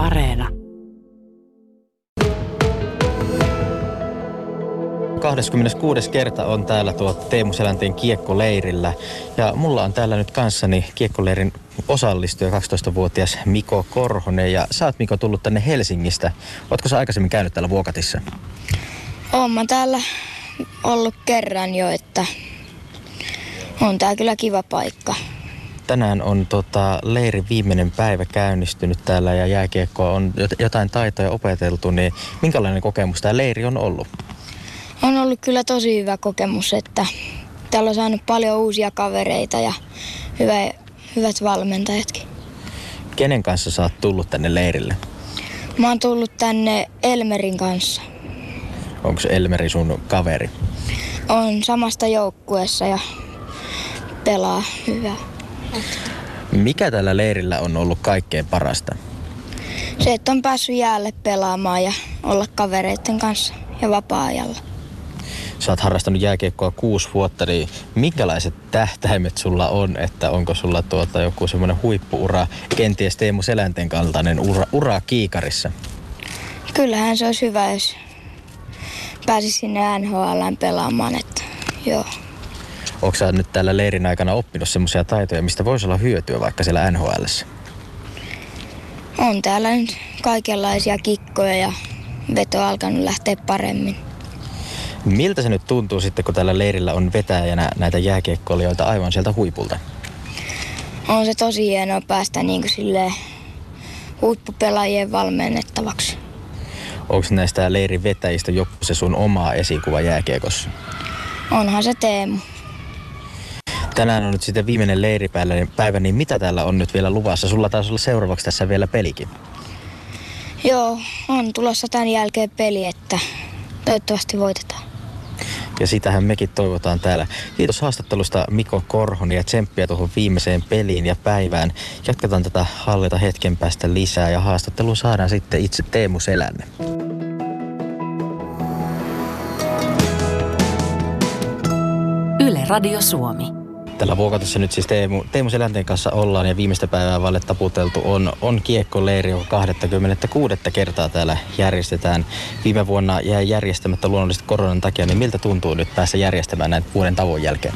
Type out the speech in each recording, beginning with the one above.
Areena. 26. kerta on täällä tuo Teemu Selänteen kiekkoleirillä. Ja mulla on täällä nyt kanssani kiekkoleirin osallistuja 12-vuotias Miko Korhonen. Ja sä oot Miko tullut tänne Helsingistä. Ootko sä aikaisemmin käynyt täällä Vuokatissa? Oon mä täällä ollut kerran jo, että on tää kyllä kiva paikka. Tänään on tota, leirin viimeinen päivä käynnistynyt täällä ja jääkiekkoa on jotain taitoja opeteltu, niin minkälainen kokemus tämä leiri on ollut? On ollut kyllä tosi hyvä kokemus, että täällä on saanut paljon uusia kavereita ja hyvä, hyvät valmentajatkin. Kenen kanssa sä oot tullut tänne leirille? Mä oon tullut tänne Elmerin kanssa. Onko Elmeri sun kaveri? On samasta joukkueessa ja pelaa hyvää. Mikä tällä leirillä on ollut kaikkein parasta? Se, että on päässyt jäälle pelaamaan ja olla kavereiden kanssa ja vapaa-ajalla. Sä oot harrastanut jääkiekkoa kuusi vuotta, niin minkälaiset tähtäimet sulla on, että onko sulla tuota joku semmoinen huippuura, kenties Teemu Selänteen kaltainen ura, ura kiikarissa? Kyllähän se olisi hyvä, jos pääsisi sinne NHL pelaamaan, että joo. Onko sä nyt tällä leirin aikana oppinut semmoisia taitoja, mistä voisi olla hyötyä vaikka siellä NHL? On täällä nyt kaikenlaisia kikkoja ja veto alkanut lähteä paremmin. Miltä se nyt tuntuu sitten, kun tällä leirillä on vetäjänä näitä jääkiekkoilijoita aivan sieltä huipulta? On se tosi hienoa päästä niin kuin silleen huippupelaajien valmennettavaksi. Onko näistä leirin vetäjistä joku se sun oma esikuva jääkiekossa? Onhan se Teemu. Tänään on nyt sitten viimeinen leiripäivä, niin mitä täällä on nyt vielä luvassa? Sulla taisi olla seuraavaksi tässä vielä pelikin. Joo, on tulossa tämän jälkeen peli, että toivottavasti voitetaan. Ja sitähän mekin toivotaan täällä. Kiitos haastattelusta Miko Korhonen ja tsemppiä tuohon viimeiseen peliin ja päivään. Jatketaan tätä hallita hetken päästä lisää ja haastattelu saadaan sitten itse Teemu Selänne. Yle Radio Suomi. Tällä Vuokatissa nyt siis Teemu, Teemu Selänteen kanssa ollaan ja viimeistä päivää valle taputeltu on, on kiekkoleiri, joka 26. kertaa täällä järjestetään. Viime vuonna jäi järjestämättä luonnollisesti koronan takia, niin miltä tuntuu nyt päässä järjestämään näin vuoden tavoin jälkeen?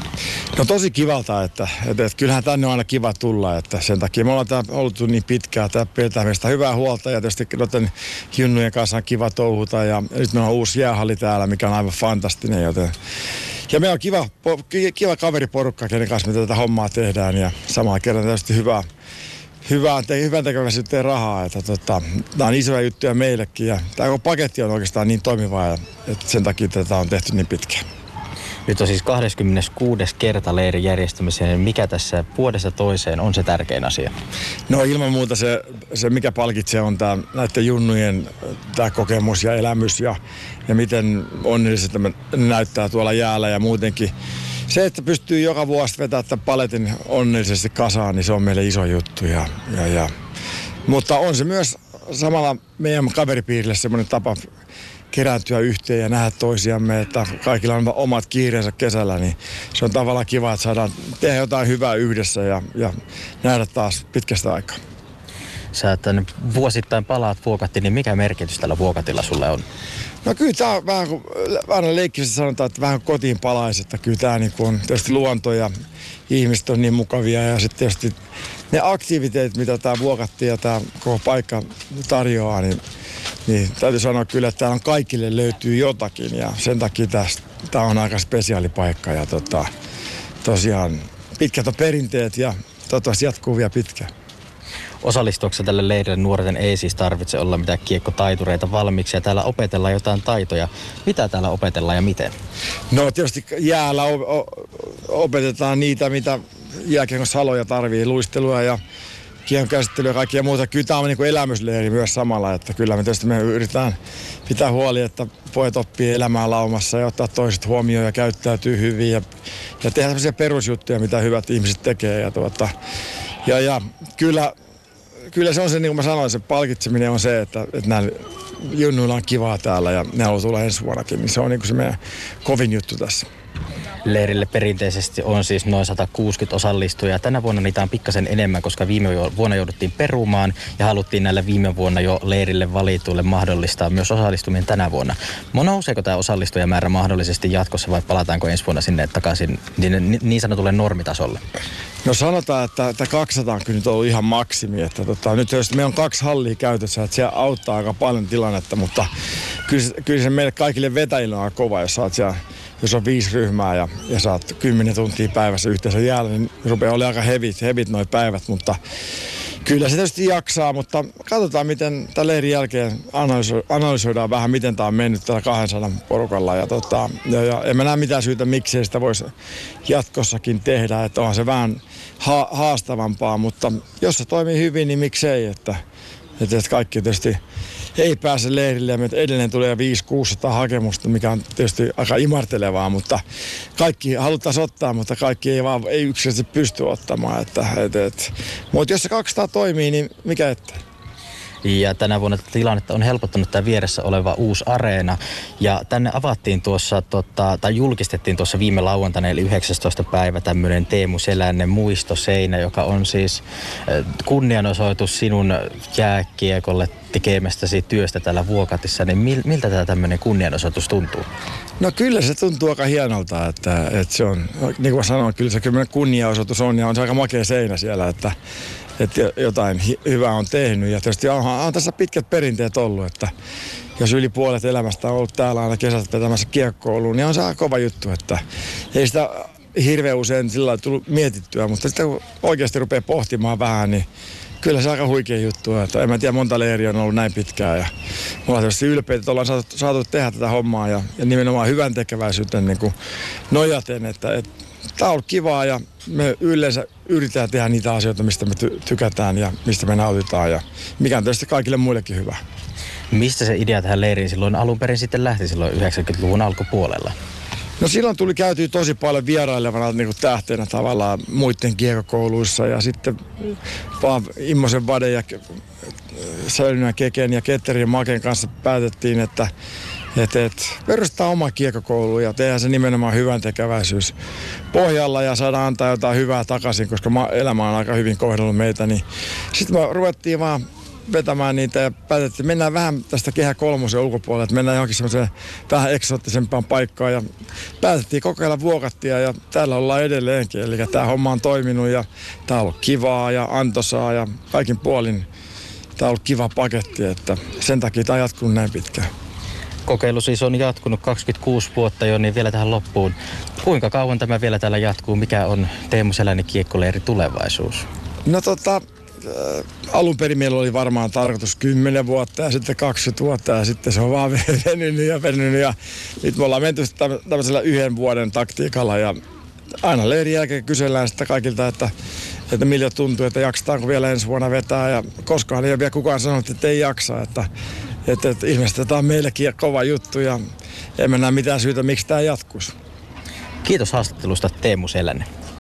No tosi kivalta, että, että, että kyllähän tänne on aina kiva tulla, että sen takia me ollaan täällä ollut niin pitkään, tämä pidetään meistä hyvää huolta ja tietysti noiden junnujen kanssa on kiva touhuta ja nyt meillä on uusi jäähalli täällä, mikä on aivan fantastinen, joten ja meillä on kiva, kiva kaveriporukka, kenen kanssa me tätä hommaa tehdään ja samalla kerran tietysti hyvää, hyvää te, hyvän tekeväisyyteen rahaa. Että tota, nämä on isoja juttuja meillekin ja tämä paketti on oikeastaan niin toimiva, että sen takia tätä on tehty niin pitkään. Nyt on siis 26. kerta leirin järjestämiseen. Mikä tässä vuodesta toiseen on se tärkein asia? No ilman muuta se, se mikä palkitsee on tämä näiden junnujen tämä kokemus ja elämys ja, ja miten onnellisesti näyttää tuolla jäällä ja muutenkin. Se, että pystyy joka vuosi vetämään tämän paletin onnellisesti kasaan, niin se on meille iso juttu. Ja, ja, ja. Mutta on se myös samalla meidän kaveripiirille semmoinen tapa kerääntyä yhteen ja nähdä toisiamme, että kaikilla on omat kiireensä kesällä, niin se on tavallaan kiva, että saadaan tehdä jotain hyvää yhdessä ja, ja nähdä taas pitkästä aikaa. Sä tänne vuosittain palaat Vuokattiin, niin mikä merkitys tällä Vuokatilla sulle on? No kyllä tämä on vähän kuin, vähän leikkisesti sanotaan, että vähän kotiin palaisi, että kyllä tämä niin on tietysti luonto ja ihmiset on niin mukavia ja sitten tietysti ne aktiviteetit, mitä tämä Vuokatti ja tämä koko paikka tarjoaa, niin niin täytyy sanoa kyllä, että täällä on kaikille löytyy jotakin ja sen takia tämä on aika spesiaali paikka ja tota, tosiaan pitkät on perinteet ja toivottavasti jatkuu vielä pitkään. Osallistuuko tälle leirille nuorten ei siis tarvitse olla mitään kiekkotaitureita valmiiksi ja täällä opetellaan jotain taitoja. Mitä täällä opetellaan ja miten? No tietysti jäällä opetetaan niitä, mitä jääkiekon saloja tarvii, luistelua ja kiekon käsittelyä ja kaikkia muuta. Kyllä tämä on niin kuin elämysleiri myös samalla, että kyllä me tietysti me yritetään pitää huoli, että pojat oppii elämään laumassa ja ottaa toiset huomioon ja käyttäytyy hyvin ja, ja tehdä sellaisia perusjuttuja, mitä hyvät ihmiset tekee. Ja, tuota, ja, ja kyllä, kyllä se on se, niin kuin mä sanoin, se palkitseminen on se, että, että näillä junnuilla on kivaa täällä ja ne haluaa tulla ensi vuonnakin, niin se on niin kuin se meidän kovin juttu tässä. Leirille perinteisesti on siis noin 160 osallistujaa. Tänä vuonna niitä on pikkasen enemmän, koska viime vuonna jouduttiin perumaan ja haluttiin näille viime vuonna jo leirille valituille mahdollistaa myös osallistuminen tänä vuonna. Nouseeko tämä osallistujamäärä mahdollisesti jatkossa vai palataanko ensi vuonna sinne takaisin niin, niin sanotulle normitasolle? No sanotaan, että, että 200 on kyllä nyt ollut ihan maksimi. Että tota, nyt jos meillä on kaksi hallia käytössä, että se auttaa aika paljon tilannetta, mutta kyllä, kyllä se meille kaikille vetäjille on kova, jos saat siellä jos on viisi ryhmää ja, ja saat kymmenen tuntia päivässä yhteensä jäällä, niin rupeaa olla aika hevit, hevit noin päivät, mutta Kyllä se tietysti jaksaa, mutta katsotaan miten tämän leirin jälkeen analyso- analysoidaan vähän, miten tämä on mennyt tällä 200 porukalla. Ja, tota, ja, ja en mä näe mitään syytä, miksi sitä voisi jatkossakin tehdä. Että onhan se vähän ha- haastavampaa, mutta jos se toimii hyvin, niin miksei. Että, että kaikki tietysti ei pääse leirille ja edelleen tulee 500-600 hakemusta, mikä on tietysti aika imartelevaa, mutta kaikki haluttaisiin ottaa, mutta kaikki ei vaan ei yksinkertaisesti pysty ottamaan. Että, et, et. Mutta jos se 200 toimii, niin mikä ettei. Ja tänä vuonna tilannetta on helpottanut tämä vieressä oleva uusi areena. Ja tänne avattiin tuossa, tota, tai julkistettiin tuossa viime lauantaina, eli 19. päivä tämmöinen Teemu Selännen muistoseinä, joka on siis kunnianosoitus sinun jääkiekolle tekemästäsi työstä täällä Vuokatissa. Niin miltä tämä tämmöinen kunnianosoitus tuntuu? No kyllä se tuntuu aika hienolta, että, että se on, niin kuin sanoin, kyllä se kyllä kunniaosoitus on ja on se aika makea seinä siellä, että että jotain hyvää on tehnyt. Ja tietysti on, on tässä pitkät perinteet ollut, että jos yli puolet elämästä on ollut täällä aina kesät vetämässä kiekkouluun, niin on se kova juttu, että ei sitä hirveän usein sillä tullut mietittyä, mutta sitten kun oikeasti rupeaa pohtimaan vähän, niin kyllä se aika huikea juttu. Että en mä tiedä, monta leiriä on ollut näin pitkään. Ja me ollaan tietysti ylpeitä, että ollaan saatu, saatu tehdä tätä hommaa ja, ja nimenomaan hyvän tekeväisyyteen niin nojaten, että, että tämä on ollut kivaa ja me yleensä yritetään tehdä niitä asioita, mistä me ty- tykätään ja mistä me nautitaan ja mikä on tietysti kaikille muillekin hyvä. Mistä se idea tähän leiriin silloin alun perin sitten lähti silloin 90-luvun alkupuolella? No silloin tuli käytyä tosi paljon vierailevana niin kuin tähtenä tavallaan muiden kiekokouluissa ja sitten vaan Immosen Vade ja Säilynä Keken ja Ketterin ja Maken kanssa päätettiin, että et, et, perustetaan oma kiekokoulu ja tehdään se nimenomaan hyvän tekeväisyys pohjalla ja saadaan antaa jotain hyvää takaisin, koska elämä on aika hyvin kohdellut meitä. Niin sitten me ruvettiin vaan vetämään niitä ja päätettiin, että mennään vähän tästä kehä kolmosen ulkopuolelle, että mennään johonkin semmoiseen vähän eksoottisempaan paikkaan ja päätettiin kokeilla vuokattia ja täällä ollaan edelleenkin. Eli tämä homma on toiminut ja tämä on ollut kivaa ja antoisaa ja kaikin puolin tämä on ollut kiva paketti, että sen takia tämä jatkuu näin pitkään. Kokeilu siis on jatkunut 26 vuotta jo, niin vielä tähän loppuun. Kuinka kauan tämä vielä täällä jatkuu? Mikä on Teemu Selänen kiekkoleiri tulevaisuus? No tota, alun perin meillä oli varmaan tarkoitus 10 vuotta ja sitten 20 vuotta ja sitten se on vaan venynyt ja venynyt ja nyt me ollaan menty tämmöisellä yhden vuoden taktiikalla ja aina leirin jälkeen kysellään sitten kaikilta, että, että miltä tuntuu, että jaksetaanko vielä ensi vuonna vetää ja koskaan ei ole vielä kukaan sanonut, että ei jaksa, että, että, että ilmeisesti tämä on meillekin kova juttu ja emme näe mitään syytä, miksi tämä jatkuisi. Kiitos haastattelusta Teemu Selänen.